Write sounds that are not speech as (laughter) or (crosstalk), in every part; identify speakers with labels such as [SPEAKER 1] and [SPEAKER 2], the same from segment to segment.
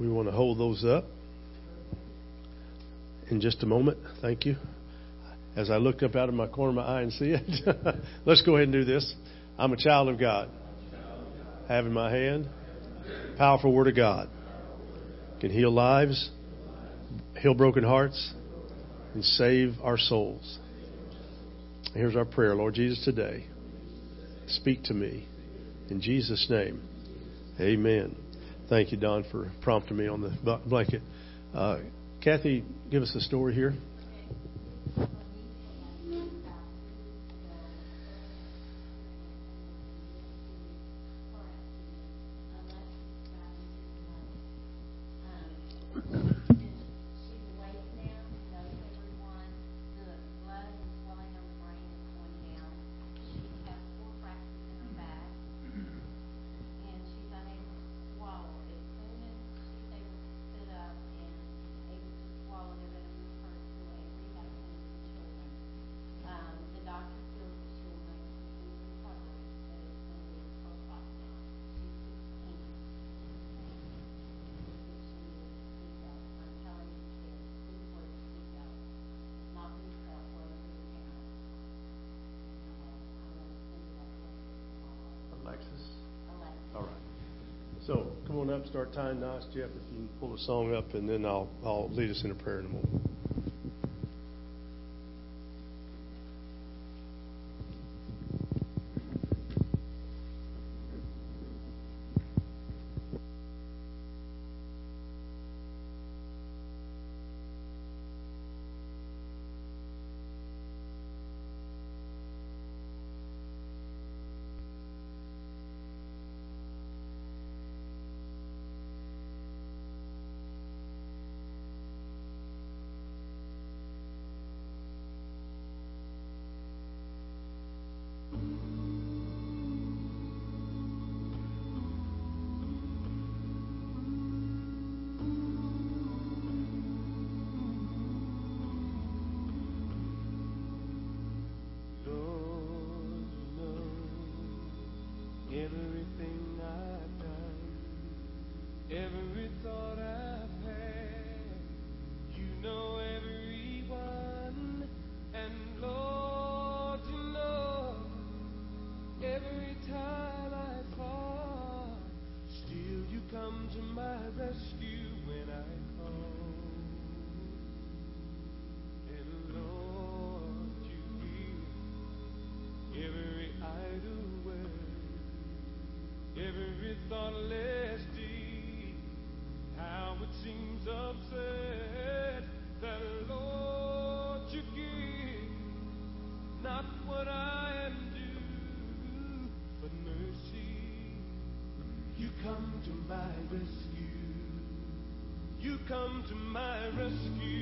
[SPEAKER 1] We want to hold those up in just a moment. Thank you. As I look up out of my corner of my eye and see it, (laughs) let's go ahead and do this. I'm a child of God. Have in my hand powerful word of God. Can heal lives, heal broken hearts, and save our souls. Here's our prayer, Lord Jesus, today. Speak to me. In Jesus' name, amen. Thank you, Don, for prompting me on the blanket. Uh, Kathy, give us a story here. Come on up, start tying knots, Jeff. If you can pull the song up, and then I'll I'll lead us in a prayer in a moment.
[SPEAKER 2] Rescue.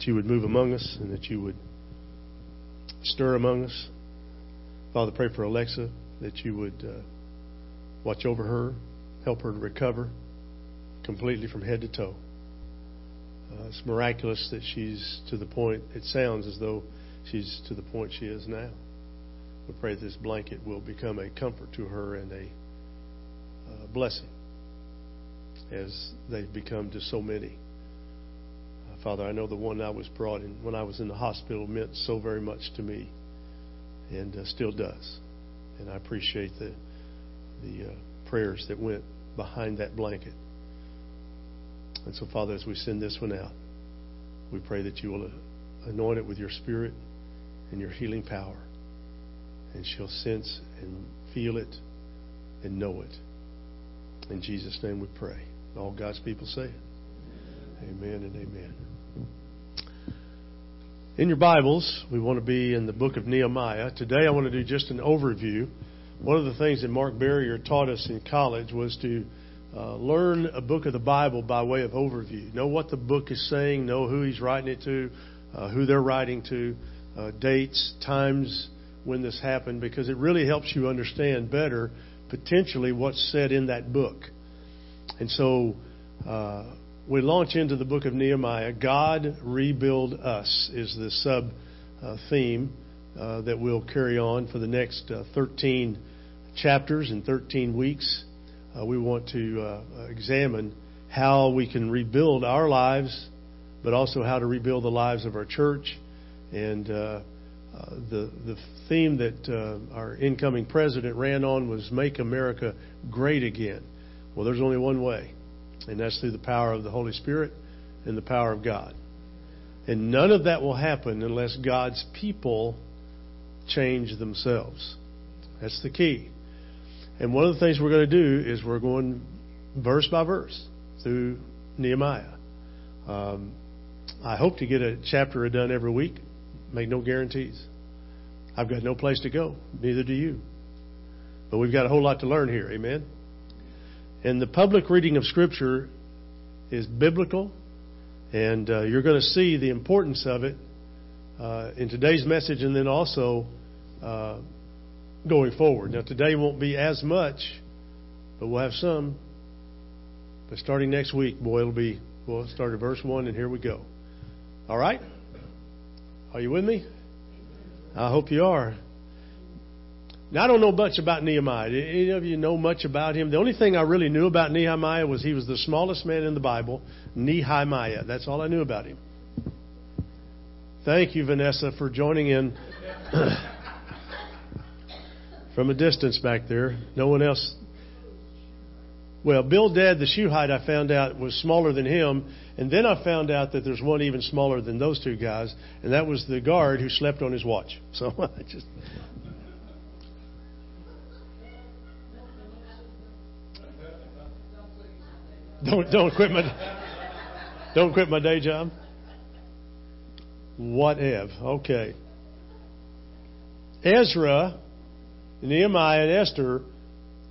[SPEAKER 1] That you would move among us and that you would stir among us. Father, pray for Alexa that you would uh, watch over her, help her to recover completely from head to toe. Uh, it's miraculous that she's to the point, it sounds as though she's to the point she is now. We pray that this blanket will become a comfort to her and a uh, blessing as they've become to so many. Uh, Father, I know the one I was brought in when I was in the hospital meant so very much to me and uh, still does. And I appreciate the, the uh, prayers that went behind that blanket. And so, Father, as we send this one out, we pray that you will anoint it with your spirit and your healing power. And she'll sense and feel it and know it. In Jesus' name we pray. All God's people say it. Amen and amen. In your Bibles, we want to be in the book of Nehemiah. Today I want to do just an overview. One of the things that Mark Barrier taught us in college was to uh, learn a book of the Bible by way of overview. Know what the book is saying, know who he's writing it to, uh, who they're writing to, uh, dates, times when this happened, because it really helps you understand better potentially what's said in that book. And so uh, we launch into the book of Nehemiah. God rebuild us is the sub uh, theme uh, that we'll carry on for the next 13 chapters and 13 weeks uh, we want to uh, examine how we can rebuild our lives, but also how to rebuild the lives of our church. And uh, uh the the theme that uh, our incoming president ran on was "Make America Great Again." Well, there's only one way, and that's through the power of the Holy Spirit and the power of God. And none of that will happen unless God's people change themselves. That's the key. And one of the things we're going to do is we're going verse by verse through Nehemiah. Um, I hope to get a chapter done every week. Make no guarantees. I've got no place to go. Neither do you. But we've got a whole lot to learn here. Amen. And the public reading of Scripture is biblical, and uh, you're going to see the importance of it uh, in today's message, and then also uh, going forward. Now, today won't be as much, but we'll have some. But starting next week, boy, it'll be, we'll start at verse 1, and here we go. All right? Are you with me? I hope you are. Now, I don't know much about Nehemiah. Any of you know much about him? The only thing I really knew about Nehemiah was he was the smallest man in the Bible, Nehemiah. That's all I knew about him. Thank you, Vanessa, for joining in. (clears throat) from a distance back there. No one else. Well, Bildad the Shuhite, I found out was smaller than him, and then I found out that there's one even smaller than those two guys, and that was the guard who slept on his watch. (laughs) So I just. Don't don't quit my don't quit my day job. What if? Okay. Ezra Nehemiah and Esther,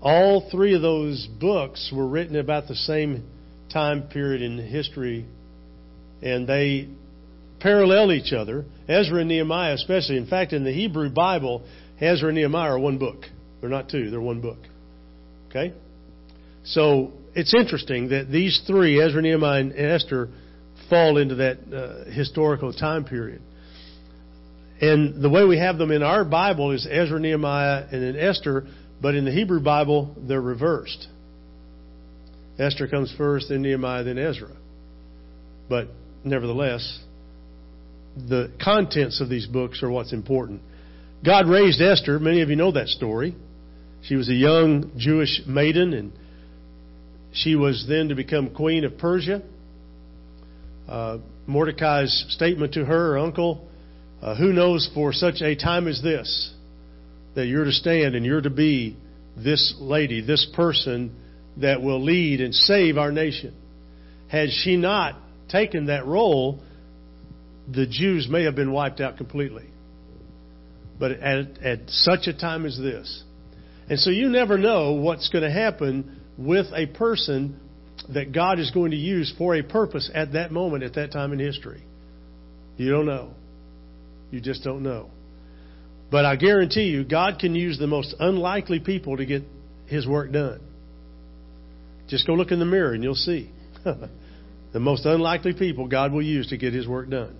[SPEAKER 1] all three of those books were written about the same time period in history, and they parallel each other. Ezra and Nehemiah, especially. In fact, in the Hebrew Bible, Ezra and Nehemiah are one book. They're not two, they're one book. Okay? So it's interesting that these three, Ezra, Nehemiah, and Esther, fall into that uh, historical time period. And the way we have them in our Bible is Ezra, Nehemiah, and then Esther, but in the Hebrew Bible, they're reversed. Esther comes first, then Nehemiah, then Ezra. But nevertheless, the contents of these books are what's important. God raised Esther. Many of you know that story. She was a young Jewish maiden, and she was then to become queen of Persia. Uh, Mordecai's statement to her, her uncle, uh, who knows for such a time as this that you're to stand and you're to be this lady, this person that will lead and save our nation. Had she not taken that role, the Jews may have been wiped out completely. But at, at such a time as this. And so you never know what's going to happen with a person that God is going to use for a purpose at that moment, at that time in history. You don't know. You just don't know. But I guarantee you, God can use the most unlikely people to get His work done. Just go look in the mirror and you'll see. (laughs) the most unlikely people God will use to get His work done.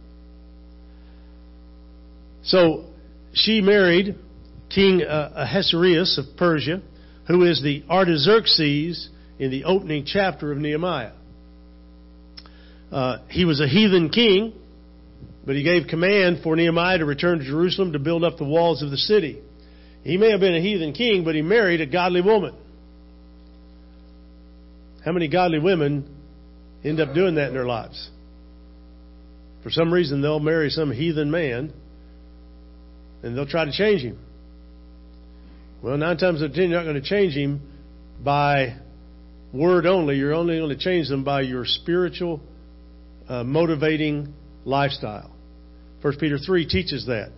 [SPEAKER 1] So she married King uh, Ahasuerus of Persia, who is the Artaxerxes in the opening chapter of Nehemiah. Uh, he was a heathen king, but he gave command for Nehemiah to return to Jerusalem to build up the walls of the city. He may have been a heathen king, but he married a godly woman. How many godly women end up doing that in their lives? For some reason, they'll marry some heathen man and they'll try to change him. Well, nine times out of ten, you're not going to change him by word only. You're only going to change them by your spiritual, uh, motivating lifestyle. 1 Peter 3 teaches that.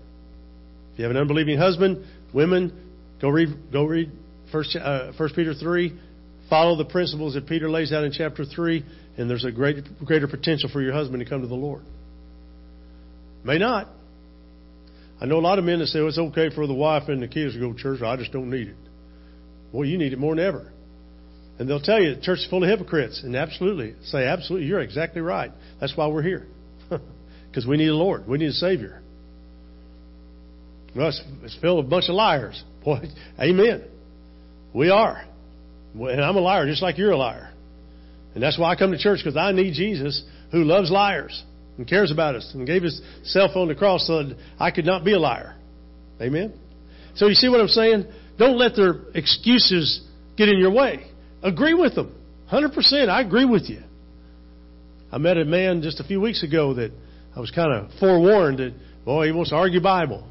[SPEAKER 1] If you have an unbelieving husband, women, go read, go read 1, uh, 1 Peter 3. Follow the principles that Peter lays out in chapter 3, and there's a great, greater potential for your husband to come to the Lord. May not. I know a lot of men that say well, it's okay for the wife and the kids to go to church. I just don't need it. Well, you need it more than ever. And they'll tell you the church is full of hypocrites. And absolutely, say, absolutely, you're exactly right. That's why we're here. (laughs) Because we need a Lord. We need a Savior. Well, it's, it's filled with a bunch of liars. (laughs) Boy, amen. We are. And I'm a liar just like you're a liar. And that's why I come to church because I need Jesus who loves liars and cares about us and gave his cell phone to cross so that I could not be a liar. Amen? So you see what I'm saying? Don't let their excuses get in your way. Agree with them. 100%. I agree with you. I met a man just a few weeks ago that I was kind of forewarned that, boy, he wants to argue Bible.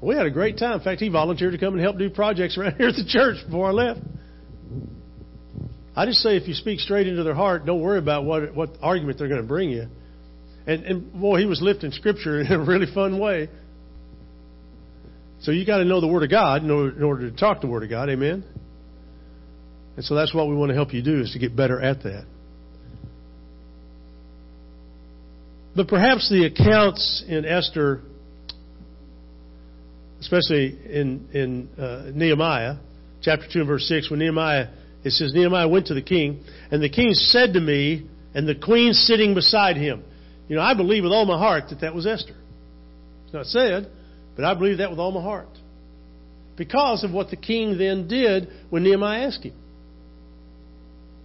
[SPEAKER 1] We had a great time. In fact, he volunteered to come and help do projects around (laughs) here at the church before I left. I just say if you speak straight into their heart, don't worry about what what argument they're going to bring you. And, and boy, he was lifting scripture in a really fun way. So you got to know the Word of God in order, in order to talk the Word of God. Amen. And so that's what we want to help you do is to get better at that. But perhaps the accounts in Esther, especially in in uh, Nehemiah, chapter two and verse six, when Nehemiah it says Nehemiah went to the king, and the king said to me, and the queen sitting beside him. You know, I believe with all my heart that that was Esther. It's not said, but I believe that with all my heart. Because of what the king then did when Nehemiah asked him.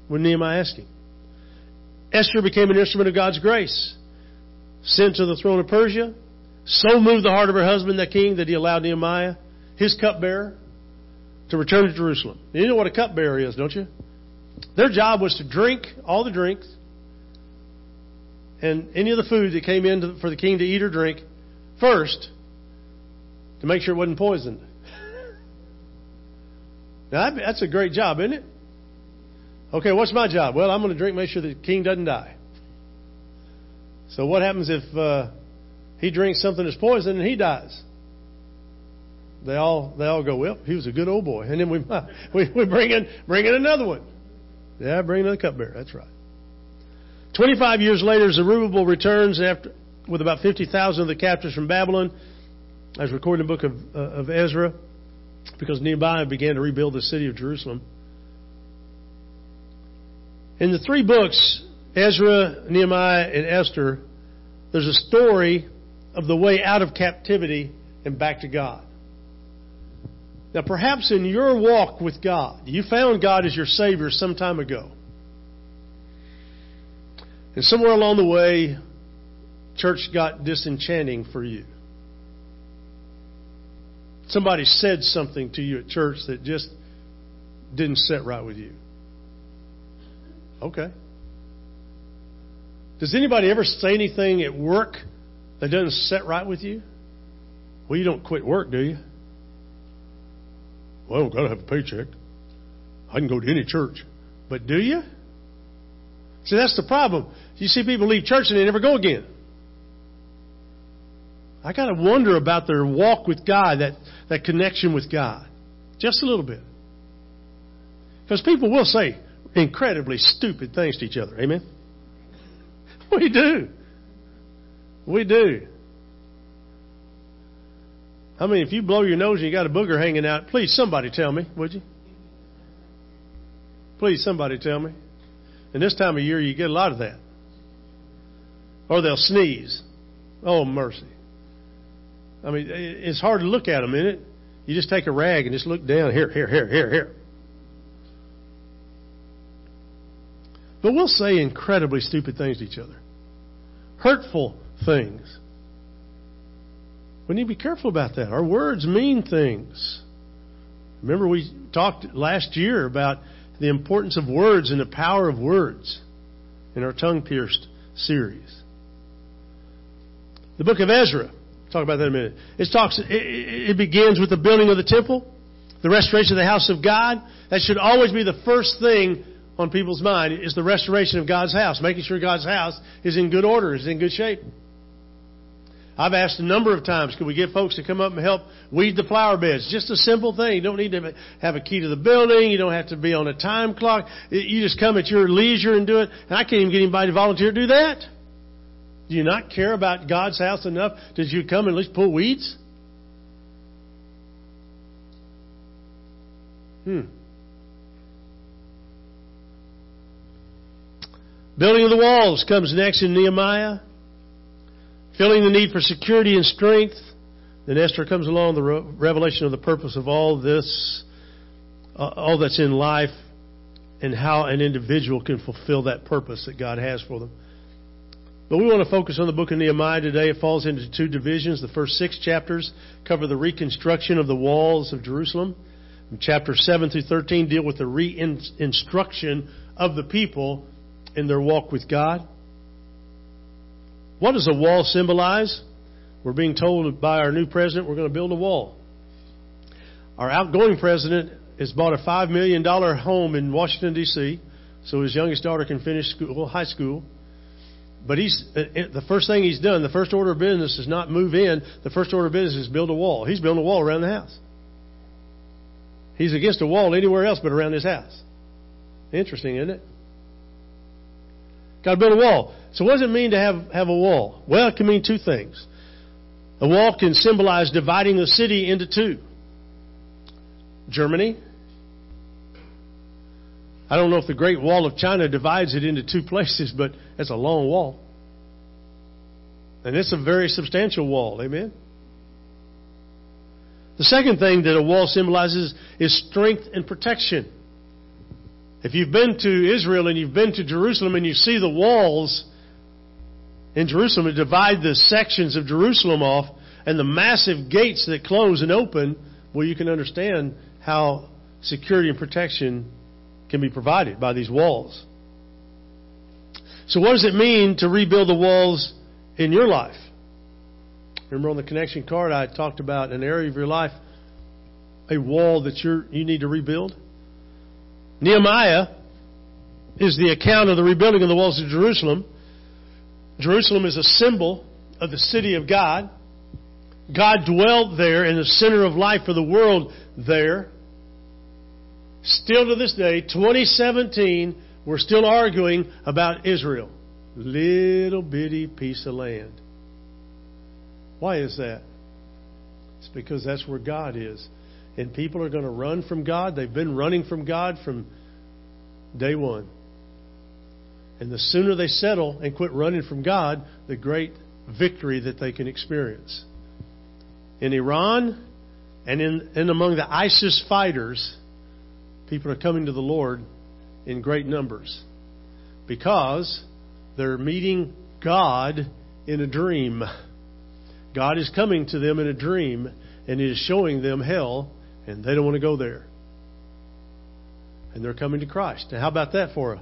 [SPEAKER 1] When Nehemiah asked him. Esther became an instrument of God's grace, sent to the throne of Persia, so moved the heart of her husband, the king, that he allowed Nehemiah, his cupbearer, to return to Jerusalem. You know what a cupbearer is, don't you? Their job was to drink all the drinks and any of the food that came in for the king to eat or drink first to make sure it wasn't poisoned. Now, that's a great job, isn't it? Okay, what's my job? Well, I'm going to drink, make sure the king doesn't die. So, what happens if uh, he drinks something that's poisoned and he dies? They all they all go, well, he was a good old boy, and then we (laughs) we, we bring in bring in another one. Yeah, bring another cupbearer. That's right. Twenty-five years later, Zerubbabel returns after with about fifty thousand of the captives from Babylon, as recorded in the book of, uh, of Ezra, because Nehemiah began to rebuild the city of Jerusalem. In the three books, Ezra, Nehemiah, and Esther, there's a story of the way out of captivity and back to God. Now, perhaps in your walk with God, you found God as your Savior some time ago. And somewhere along the way, church got disenchanting for you. Somebody said something to you at church that just didn't sit right with you. Okay. Does anybody ever say anything at work that doesn't sit right with you? Well, you don't quit work, do you? Well, I've got to have a paycheck. I can go to any church. But do you? See, that's the problem. You see people leave church and they never go again. I got to wonder about their walk with God, that, that connection with God. Just a little bit. Because people will say incredibly stupid things to each other. Amen? (laughs) We do. We do. I mean, if you blow your nose and you got a booger hanging out, please somebody tell me, would you? Please somebody tell me. And this time of year, you get a lot of that. Or they'll sneeze. Oh, mercy. I mean, it's hard to look at them, isn't it? You just take a rag and just look down. Here, here, here, here, here. But we'll say incredibly stupid things to each other, hurtful things. We need to be careful about that. Our words mean things. Remember, we talked last year about the importance of words and the power of words in our tongue pierced series. The book of Ezra, talk about that in a minute. It talks. It, it begins with the building of the temple, the restoration of the house of God. That should always be the first thing on people's mind is the restoration of God's house, making sure God's house is in good order, is in good shape. I've asked a number of times, could we get folks to come up and help weed the flower beds? Just a simple thing. You don't need to have a key to the building. You don't have to be on a time clock. You just come at your leisure and do it. And I can't even get anybody to volunteer to do that. Do you not care about God's house enough? Did you come and at least pull weeds? Hmm. Building of the walls comes next in Nehemiah. Feeling the need for security and strength. Then Esther comes along, the revelation of the purpose of all this, uh, all that's in life, and how an individual can fulfill that purpose that God has for them. But we want to focus on the book of Nehemiah today. It falls into two divisions. The first six chapters cover the reconstruction of the walls of Jerusalem. And chapters 7 through 13 deal with the re-instruction of the people in their walk with God. What does a wall symbolize? We're being told by our new president we're going to build a wall. Our outgoing president has bought a $5 million home in Washington, D.C., so his youngest daughter can finish school, high school. But he's uh, uh, the first thing he's done. The first order of business is not move in. The first order of business is build a wall. He's building a wall around the house. He's against a wall anywhere else but around his house. Interesting, isn't it? Got to build a wall. So what does it mean to have, have a wall? Well, it can mean two things. A wall can symbolize dividing the city into two. Germany. I don't know if the Great Wall of China divides it into two (laughs) places, but it's a long wall. And it's a very substantial wall. Amen? The second thing that a wall symbolizes is strength and protection. If you've been to Israel and you've been to Jerusalem and you see the walls in Jerusalem that divide the sections of Jerusalem off and the massive gates that close and open, well, you can understand how security and protection can be provided by these walls. So, what does it mean to rebuild the walls in your life? Remember on the connection card, I talked about an area of your life, a wall that you you need to rebuild. Nehemiah is the account of the rebuilding of the walls of Jerusalem. Jerusalem is a symbol of the city of God. God dwelt there in the center of life for the world there. Still to this day, 2017, we're still arguing about Israel. Little bitty piece of land. Why is that? It's because that's where God is and people are going to run from God. They've been running from God from day one. And the sooner they settle and quit running from God, the great victory that they can experience. In Iran and in, and among the ISIS fighters, people are coming to the Lord in great numbers because they're meeting God in a dream. God is coming to them in a dream and is showing them hell and they don't want to go there. And they're coming to Christ. Now, how about that for a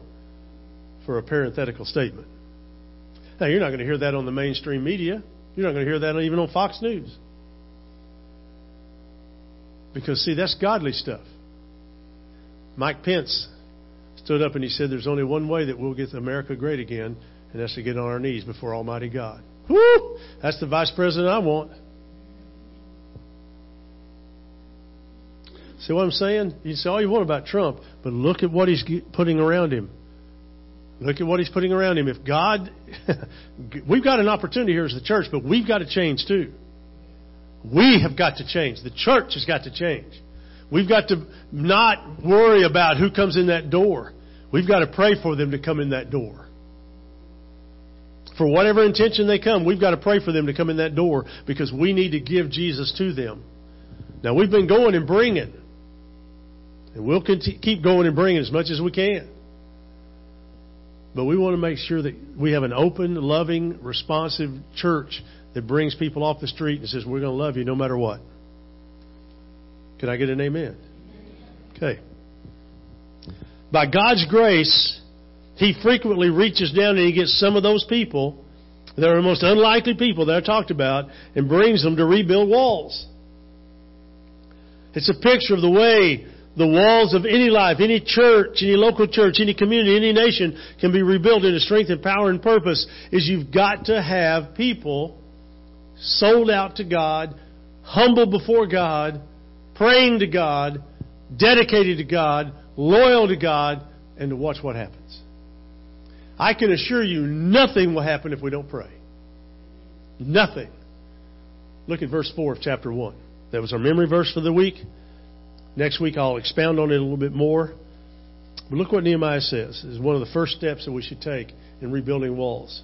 [SPEAKER 1] for a parenthetical statement? Now, you're not going to hear that on the mainstream media. You're not going to hear that even on Fox News. Because, see, that's godly stuff. Mike Pence stood up and he said, There's only one way that we'll get America great again, and that's to get on our knees before Almighty God. Woo! That's the vice president I want. See what I'm saying? You say all you want about Trump, but look at what he's putting around him. Look at what he's putting around him. If God, (laughs) we've got an opportunity here as the church, but we've got to change too. We have got to change. The church has got to change. We've got to not worry about who comes in that door. We've got to pray for them to come in that door. For whatever intention they come, we've got to pray for them to come in that door because we need to give Jesus to them. Now, we've been going and bringing. And we'll keep going and bringing as much as we can. But we want to make sure that we have an open, loving, responsive church that brings people off the street and says, We're going to love you no matter what. Can I get an amen? Okay. By God's grace, He frequently reaches down and He gets some of those people that are the most unlikely people that I talked about and brings them to rebuild walls. It's a picture of the way the walls of any life, any church, any local church, any community, any nation can be rebuilt into strength and power and purpose is you've got to have people sold out to God, humble before God, praying to God, dedicated to God, loyal to God, and to watch what happens. I can assure you nothing will happen if we don't pray. Nothing. Look at verse 4 of chapter 1. That was our memory verse for the week. Next week I'll expound on it a little bit more. But look what Nehemiah says. Is one of the first steps that we should take in rebuilding walls,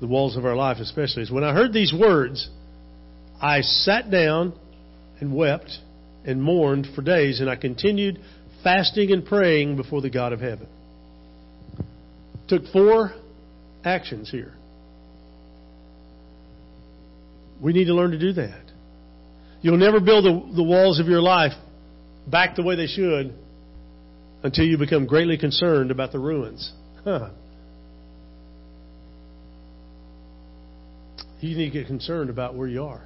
[SPEAKER 1] the walls of our life especially. Is when I heard these words, I sat down and wept and mourned for days, and I continued fasting and praying before the God of heaven. Took four actions here. We need to learn to do that. You'll never build the, the walls of your life back the way they should until you become greatly concerned about the ruins. Huh. You need to get concerned about where you are.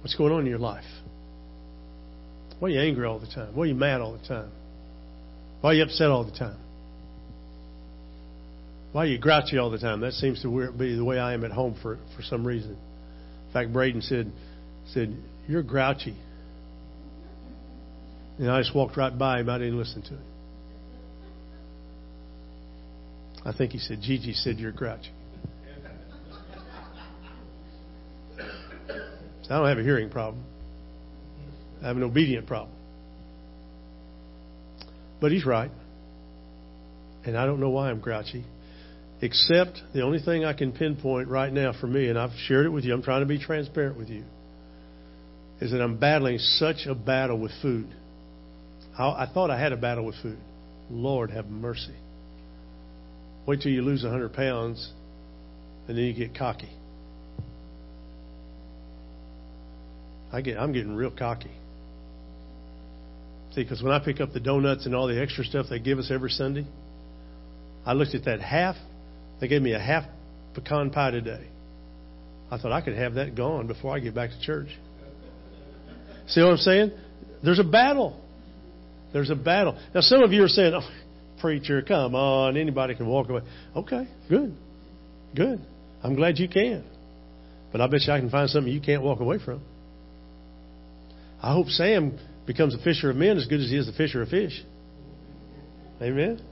[SPEAKER 1] What's going on in your life? Why are you angry all the time? Why are you mad all the time? Why are you upset all the time? Why are you grouchy all the time? That seems to be the way I am at home for, for some reason. In fact, Braden said, said, You're grouchy. And I just walked right by him. I didn't listen to him. I think he said, Gigi said you're grouchy. So I don't have a hearing problem. I have an obedient problem. But he's right. And I don't know why I'm grouchy. Except the only thing I can pinpoint right now for me, and I've shared it with you, I'm trying to be transparent with you, is that I'm battling such a battle with food. I, thought I had a battle with food. Lord, have mercy. Wait till you lose 100 pounds, and then you get cocky. I get, I'm getting real cocky. See, because when I pick up the donuts and all the extra stuff they give us every Sunday, I looked at that half. They gave me a half pecan pie today. I thought I could have that gone before I get back to church. See what I'm saying? There's a battle. There's a battle. Now, some of you are saying, oh, preacher, come on, anybody can walk away. Okay, good. Good. I'm glad you can. But I bet you I can find something you can't walk away from. I hope Sam becomes a fisher of men as good as he is a fisher of fish. Amen.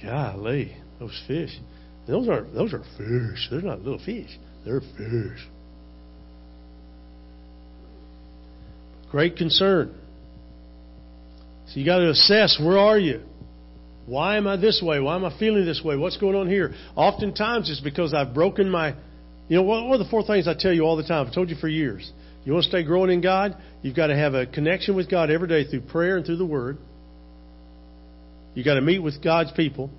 [SPEAKER 1] Golly, those fish. Those are those are fish. They're not little fish. They're fish. Great concern. So you got to assess where are you? Why am I this way? Why am I feeling this way? What's going on here? Oftentimes it's because I've broken my. You know, what are the four things I tell you all the time? I've told you for years. You want to stay growing in God? You've got to have a connection with God every day through prayer and through the Word. You've got to meet with God's people,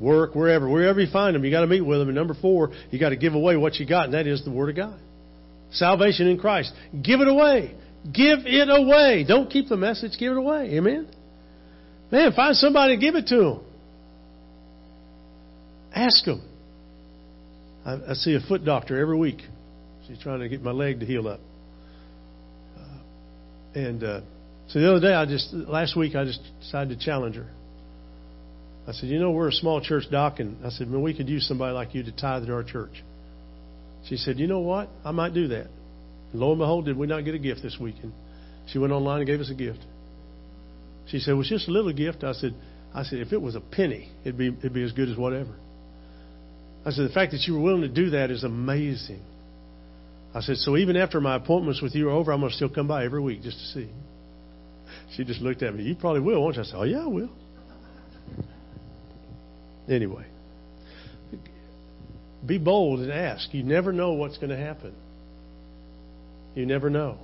[SPEAKER 1] work, wherever. Wherever you find them, you've got to meet with them. And number four, you've got to give away what you got, and that is the Word of God. Salvation in Christ. Give it away. Give it away. Don't keep the message, give it away. Amen? Man, find somebody and give it to them. Ask them. I, I see a foot doctor every week. She's trying to get my leg to heal up. Uh, and uh, so the other day, I just last week, I just decided to challenge her. I said, "You know, we're a small church, doc, and I said, man, we could use somebody like you to tithe to our church." She said, "You know what? I might do that." And lo and behold, did we not get a gift this weekend? She went online and gave us a gift. She said, "It was just a little gift." I said, "I said if it was a penny, it'd be it'd be as good as whatever." I said, "The fact that you were willing to do that is amazing." I said, So even after my appointments with you are over, I'm going to still come by every week just to see. She just looked at me. You probably will, won't you? I said, Oh, yeah, I will. Anyway, be bold and ask. You never know what's going to happen. You never know.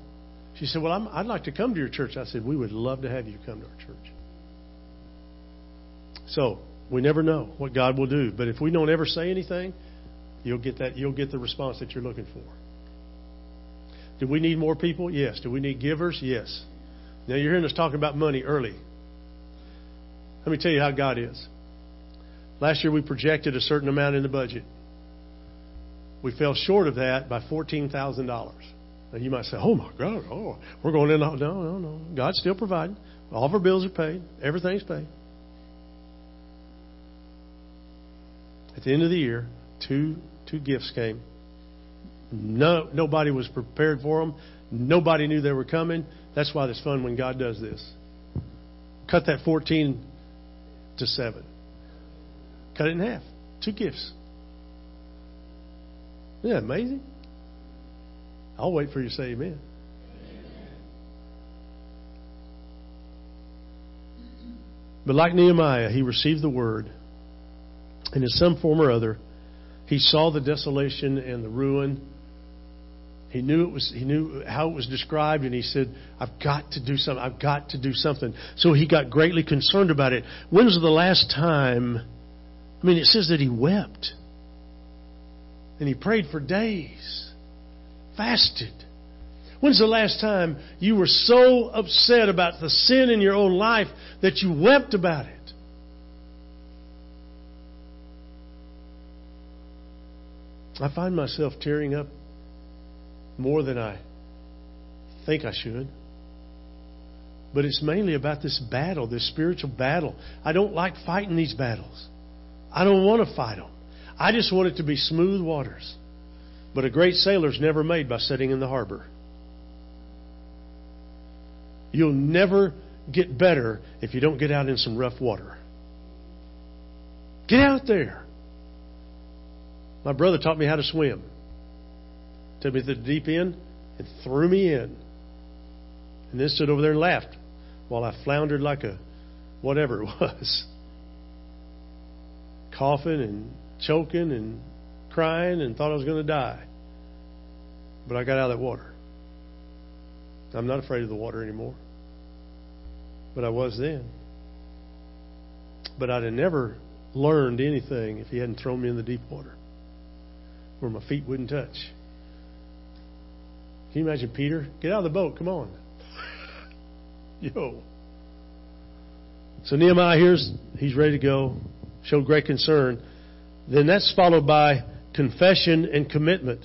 [SPEAKER 1] She said, Well, I'm, I'd like to come to your church. I said, We would love to have you come to our church. So, we never know what God will do. But if we don't ever say anything, you'll get that you'll get the response that you're looking for. Do we need more people? Yes. Do we need givers? Yes. Now you're hearing us talking about money early. Let me tell you how God is. Last year we projected a certain amount in the budget. We fell short of that by fourteen thousand dollars. Now you might say, "Oh my God! Oh, we're going in." No, no, no. God's still providing. All of our bills are paid. Everything's paid. At the end of the year, two two gifts came. No, nobody was prepared for them. Nobody knew they were coming. That's why it's fun when God does this. Cut that 14 to 7. Cut it in half. Two gifts. Isn't that amazing? I'll wait for you to say amen. But like Nehemiah, he received the word, and in some form or other, he saw the desolation and the ruin. He knew it was he knew how it was described and he said, I've got to do something. I've got to do something. So he got greatly concerned about it. When was the last time I mean it says that he wept. And he prayed for days. Fasted. When's the last time you were so upset about the sin in your own life that you wept about it? I find myself tearing up more than I think I should. But it's mainly about this battle, this spiritual battle. I don't like fighting these battles. I don't want to fight them. I just want it to be smooth waters. But a great sailor's never made by sitting in the harbor. You'll never get better if you don't get out in some rough water. Get out there. My brother taught me how to swim. Took me to the deep end and threw me in. And then stood over there and laughed while I floundered like a whatever it (laughs) was. Coughing and choking and crying and thought I was going to die. But I got out of that water. I'm not afraid of the water anymore. But I was then. But I'd have never learned anything if he hadn't thrown me in the deep water where my feet wouldn't touch. Can you imagine Peter? Get out of the boat. Come on. (laughs) Yo. So Nehemiah hears he's ready to go, showed great concern. Then that's followed by confession and commitment.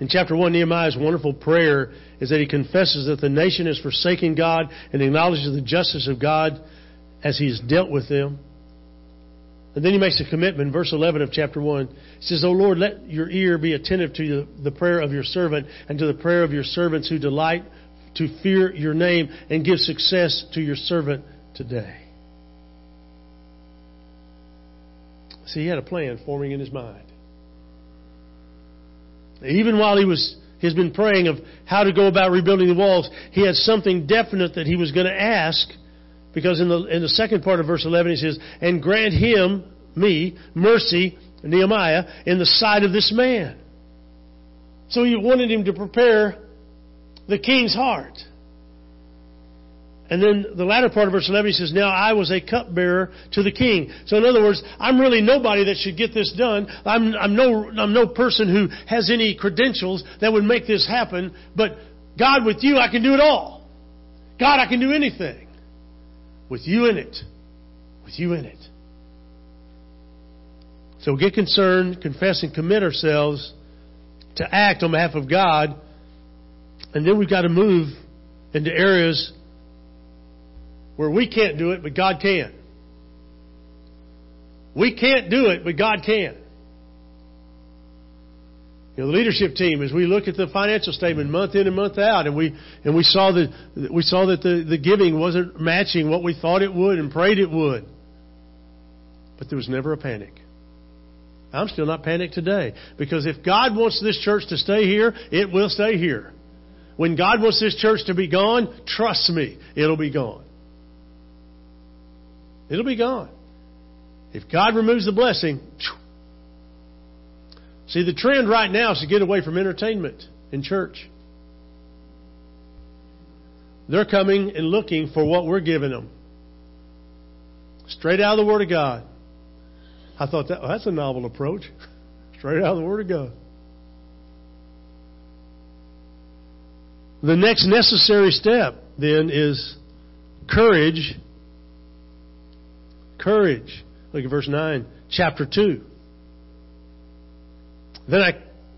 [SPEAKER 1] In chapter 1, Nehemiah's wonderful prayer is that he confesses that the nation has forsaken God and acknowledges the justice of God as he has dealt with them. And then he makes a commitment. Verse 11 of chapter 1 says, O Lord, let your ear be attentive to the prayer of your servant and to the prayer of your servants who delight to fear your name and give success to your servant today. See, he had a plan forming in his mind. Even while he was he's been praying of how to go about rebuilding the walls, he had something definite that he was going to ask because in the, in the second part of verse 11 he says, And grant him, me, mercy, Nehemiah, in the sight of this man. So he wanted him to prepare the king's heart. And then the latter part of verse 11 he says, Now I was a cupbearer to the king. So in other words, I'm really nobody that should get this done. I'm, I'm, no, I'm no person who has any credentials that would make this happen. But God, with you, I can do it all. God, I can do anything with you in it. With you in it. So get concerned, confess, and commit ourselves to act on behalf of God. And then we've got to move into areas where we can't do it, but God can. We can't do it, but God can. You know, the leadership team, as we look at the financial statement month in and month out, and we and we saw that we saw that the, the giving wasn't matching what we thought it would and prayed it would. But there was never a panic. I'm still not panicked today. Because if God wants this church to stay here, it will stay here. When God wants this church to be gone, trust me, it'll be gone. It'll be gone. If God removes the blessing, see, the trend right now is to get away from entertainment in church. They're coming and looking for what we're giving them. Straight out of the Word of God. I thought that, well, that's a novel approach. (laughs) Straight out of the Word of God. The next necessary step then is courage. Courage. Look at verse 9, chapter 2. Then I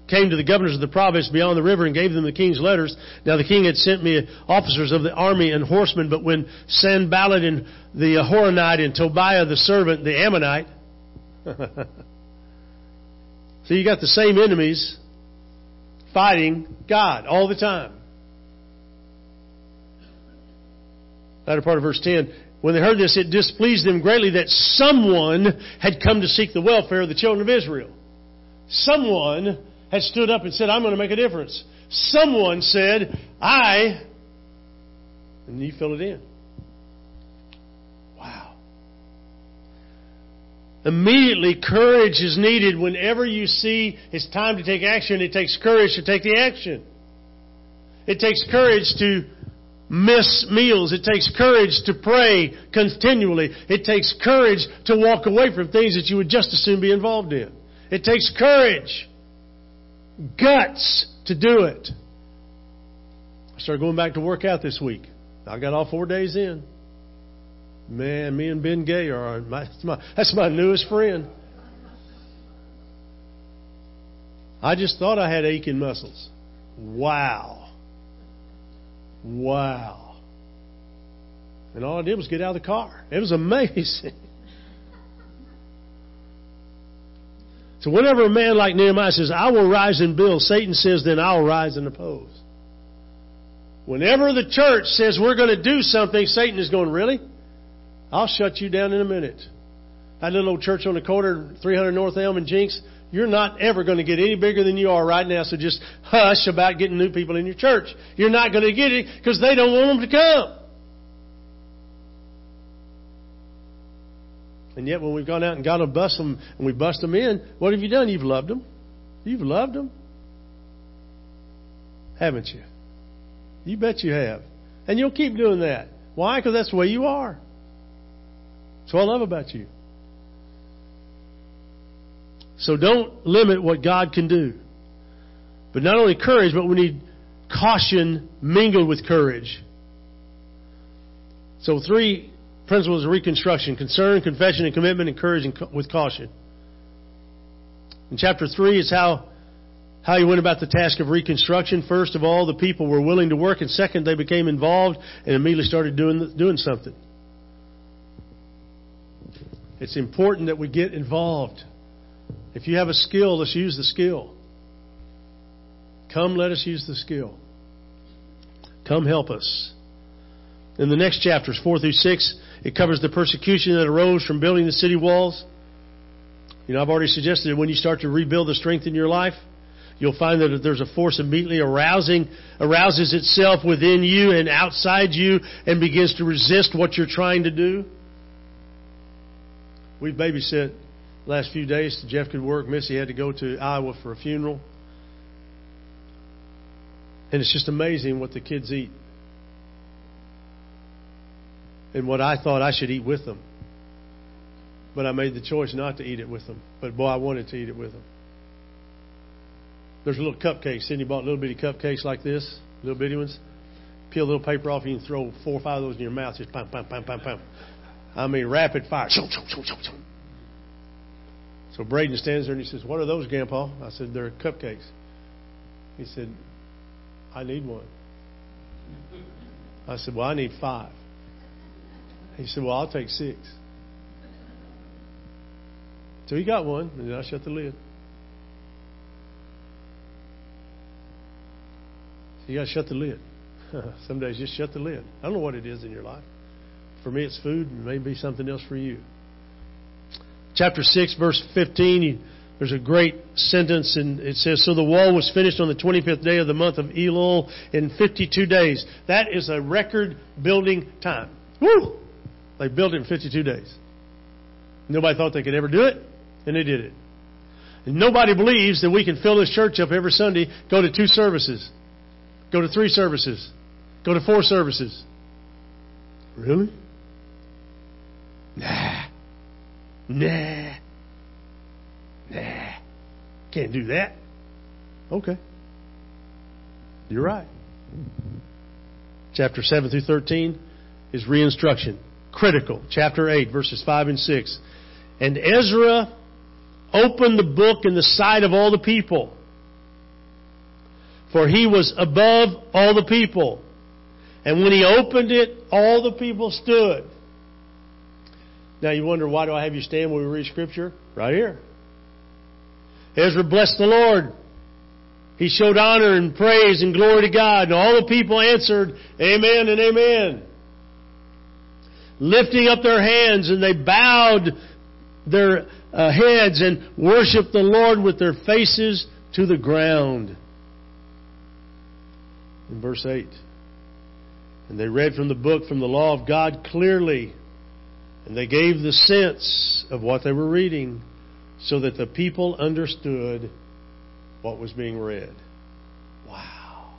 [SPEAKER 1] came to the governors of the province beyond the river and gave them the king's letters. Now the king had sent me officers of the army and horsemen, but when Sanballat and the Horonite and Tobiah the servant, the Ammonite, (laughs) so you got the same enemies fighting God all the time. Latter part of verse 10. When they heard this, it displeased them greatly that someone had come to seek the welfare of the children of Israel. Someone had stood up and said, I'm going to make a difference. Someone said, I, and you fill it in. Wow. Immediately, courage is needed whenever you see it's time to take action. It takes courage to take the action. It takes courage to miss meals. It takes courage to pray continually. It takes courage to walk away from things that you would just as soon be involved in. It takes courage guts to do it. I started going back to work out this week. I got all four days in. Man, me and Ben Gay are my, that's my, that's my newest friend. I just thought I had aching muscles. Wow. Wow. And all I did was get out of the car. It was amazing. (laughs) So whenever a man like Nehemiah says, I will rise and build, Satan says, then I'll rise and oppose. Whenever the church says we're going to do something, Satan is going, really? I'll shut you down in a minute. That little old church on the corner, 300 North Elm and Jenks, you're not ever going to get any bigger than you are right now, so just hush about getting new people in your church. You're not going to get it because they don't want them to come. And yet, when we've gone out and got to bust them, and we bust them in, what have you done? You've loved them. You've loved them. Haven't you? You bet you have. And you'll keep doing that. Why? Because that's the way you are. That's what I love about you. So don't limit what God can do. But not only courage, but we need caution mingled with courage. So three principles of reconstruction concern, confession, and commitment, and courage and with caution. In chapter 3, is how, how he went about the task of reconstruction. First of all, the people were willing to work, and second, they became involved and immediately started doing, doing something. It's important that we get involved. If you have a skill, let's use the skill. Come, let us use the skill. Come help us. In the next chapters, 4 through 6, it covers the persecution that arose from building the city walls. You know, I've already suggested that when you start to rebuild the strength in your life, you'll find that there's a force immediately arousing, arouses itself within you and outside you and begins to resist what you're trying to do. We've babysit last few days. Jeff could work. Missy had to go to Iowa for a funeral. And it's just amazing what the kids eat and what I thought I should eat with them. But I made the choice not to eat it with them. But boy, I wanted to eat it with them. There's a little cupcakes. Cindy bought little bitty cupcakes like this, little bitty ones. Peel a little paper off, you can throw four or five of those in your mouth. Just pam, pam, pam, pam, pam. I mean, rapid fire. So Braden stands there and he says, What are those, Grandpa? I said, They're cupcakes. He said, I need one. I said, Well, I need five. He said, Well, I'll take six. So he got one, and then I shut the lid. So you got to shut the lid. (laughs) Some days just shut the lid. I don't know what it is in your life. For me, it's food, and maybe something else for you. Chapter 6, verse 15, there's a great sentence, and it says, So the wall was finished on the 25th day of the month of Elul in 52 days. That is a record building time. Woo! They built it in 52 days. Nobody thought they could ever do it, and they did it. And nobody believes that we can fill this church up every Sunday, go to two services, go to three services, go to four services. Really? Nah. Nah. Nah. Can't do that. Okay. You're right. Chapter 7 through 13 is reinstruction. Critical. Chapter 8, verses 5 and 6. And Ezra opened the book in the sight of all the people. For he was above all the people. And when he opened it, all the people stood. Now you wonder, why do I have you stand when we read Scripture? Right here. Ezra blessed the Lord. He showed honor and praise and glory to God. And all the people answered, Amen and Amen. Lifting up their hands and they bowed their uh, heads and worshiped the Lord with their faces to the ground. In verse 8. And they read from the book, from the law of God clearly. And they gave the sense of what they were reading so that the people understood what was being read. Wow.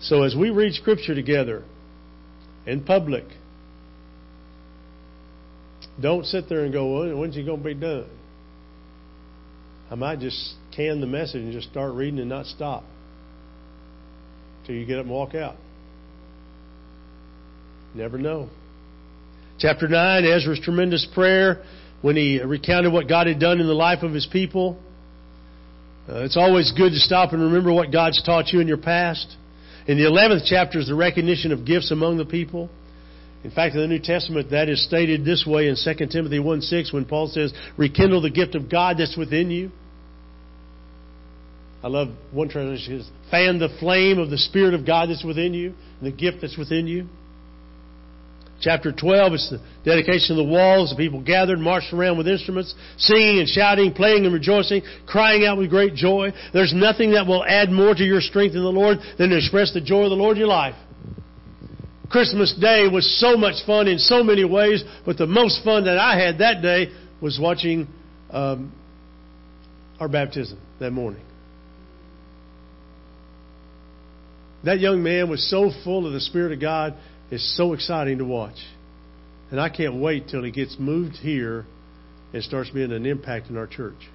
[SPEAKER 1] So as we read Scripture together in public, don't sit there and go, well, when's he going to be done? I might just can the message and just start reading and not stop till you get up and walk out. Never know. Chapter 9, Ezra's tremendous prayer when he recounted what God had done in the life of his people. Uh, it's always good to stop and remember what God's taught you in your past. In the 11th chapter is the recognition of gifts among the people. In fact, in the New Testament, that is stated this way in 2 Timothy 1 6 when Paul says, Rekindle the gift of God that's within you. I love one translation says, Fan the flame of the Spirit of God that's within you, the gift that's within you. Chapter 12 is the dedication of the walls. The people gathered, marched around with instruments, singing and shouting, playing and rejoicing, crying out with great joy. There's nothing that will add more to your strength in the Lord than to express the joy of the Lord in your life. Christmas Day was so much fun in so many ways, but the most fun that I had that day was watching um, our baptism that morning. That young man was so full of the Spirit of God, it's so exciting to watch. And I can't wait till he gets moved here and starts being an impact in our church.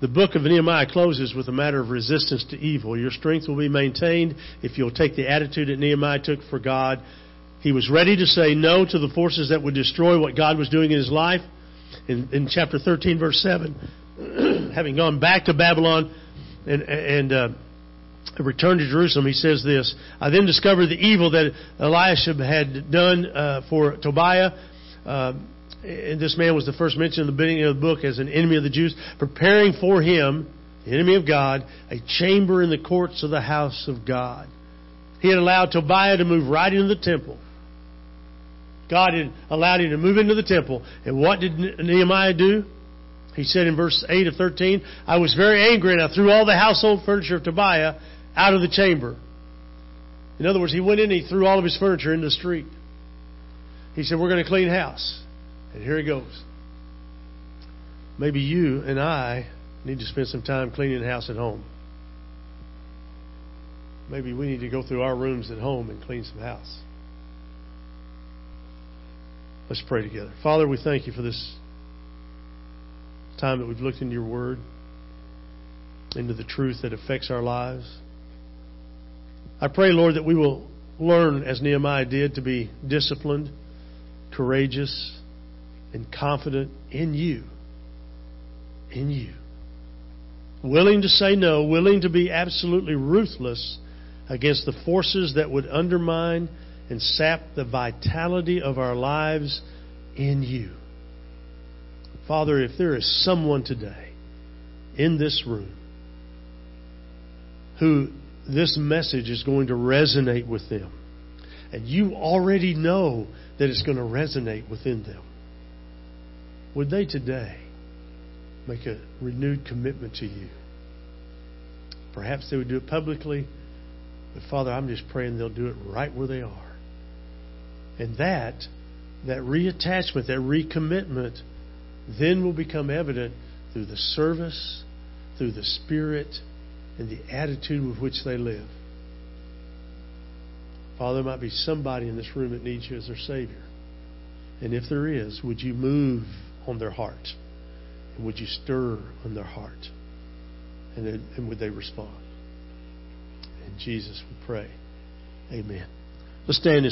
[SPEAKER 1] The book of Nehemiah closes with a matter of resistance to evil. Your strength will be maintained if you'll take the attitude that Nehemiah took for God. He was ready to say no to the forces that would destroy what God was doing in his life. In, in chapter 13, verse 7, (clears throat) having gone back to Babylon and, and uh, returned to Jerusalem, he says this I then discovered the evil that Eliashib had done uh, for Tobiah. Uh, and this man was the first mentioned in the beginning of the book as an enemy of the Jews, preparing for him, the enemy of God, a chamber in the courts of the house of God. He had allowed Tobiah to move right into the temple. God had allowed him to move into the temple. And what did Nehemiah do? He said in verse 8 of 13, I was very angry and I threw all the household furniture of Tobiah out of the chamber. In other words, he went in and he threw all of his furniture in the street. He said, We're going to clean house. And here he goes. Maybe you and I need to spend some time cleaning the house at home. Maybe we need to go through our rooms at home and clean some house. Let's pray together. Father, we thank you for this time that we've looked into your word, into the truth that affects our lives. I pray, Lord, that we will learn, as Nehemiah did, to be disciplined, courageous, and confident in you. In you. Willing to say no, willing to be absolutely ruthless against the forces that would undermine and sap the vitality of our lives in you. Father, if there is someone today in this room who this message is going to resonate with them, and you already know that it's going to resonate within them. Would they today make a renewed commitment to you? Perhaps they would do it publicly, but Father, I'm just praying they'll do it right where they are. And that, that reattachment, that recommitment, then will become evident through the service, through the spirit, and the attitude with which they live. Father, there might be somebody in this room that needs you as their Savior. And if there is, would you move on their heart? And would you stir on their heart? And, then, and would they respond? In Jesus we pray. Amen. Let's stand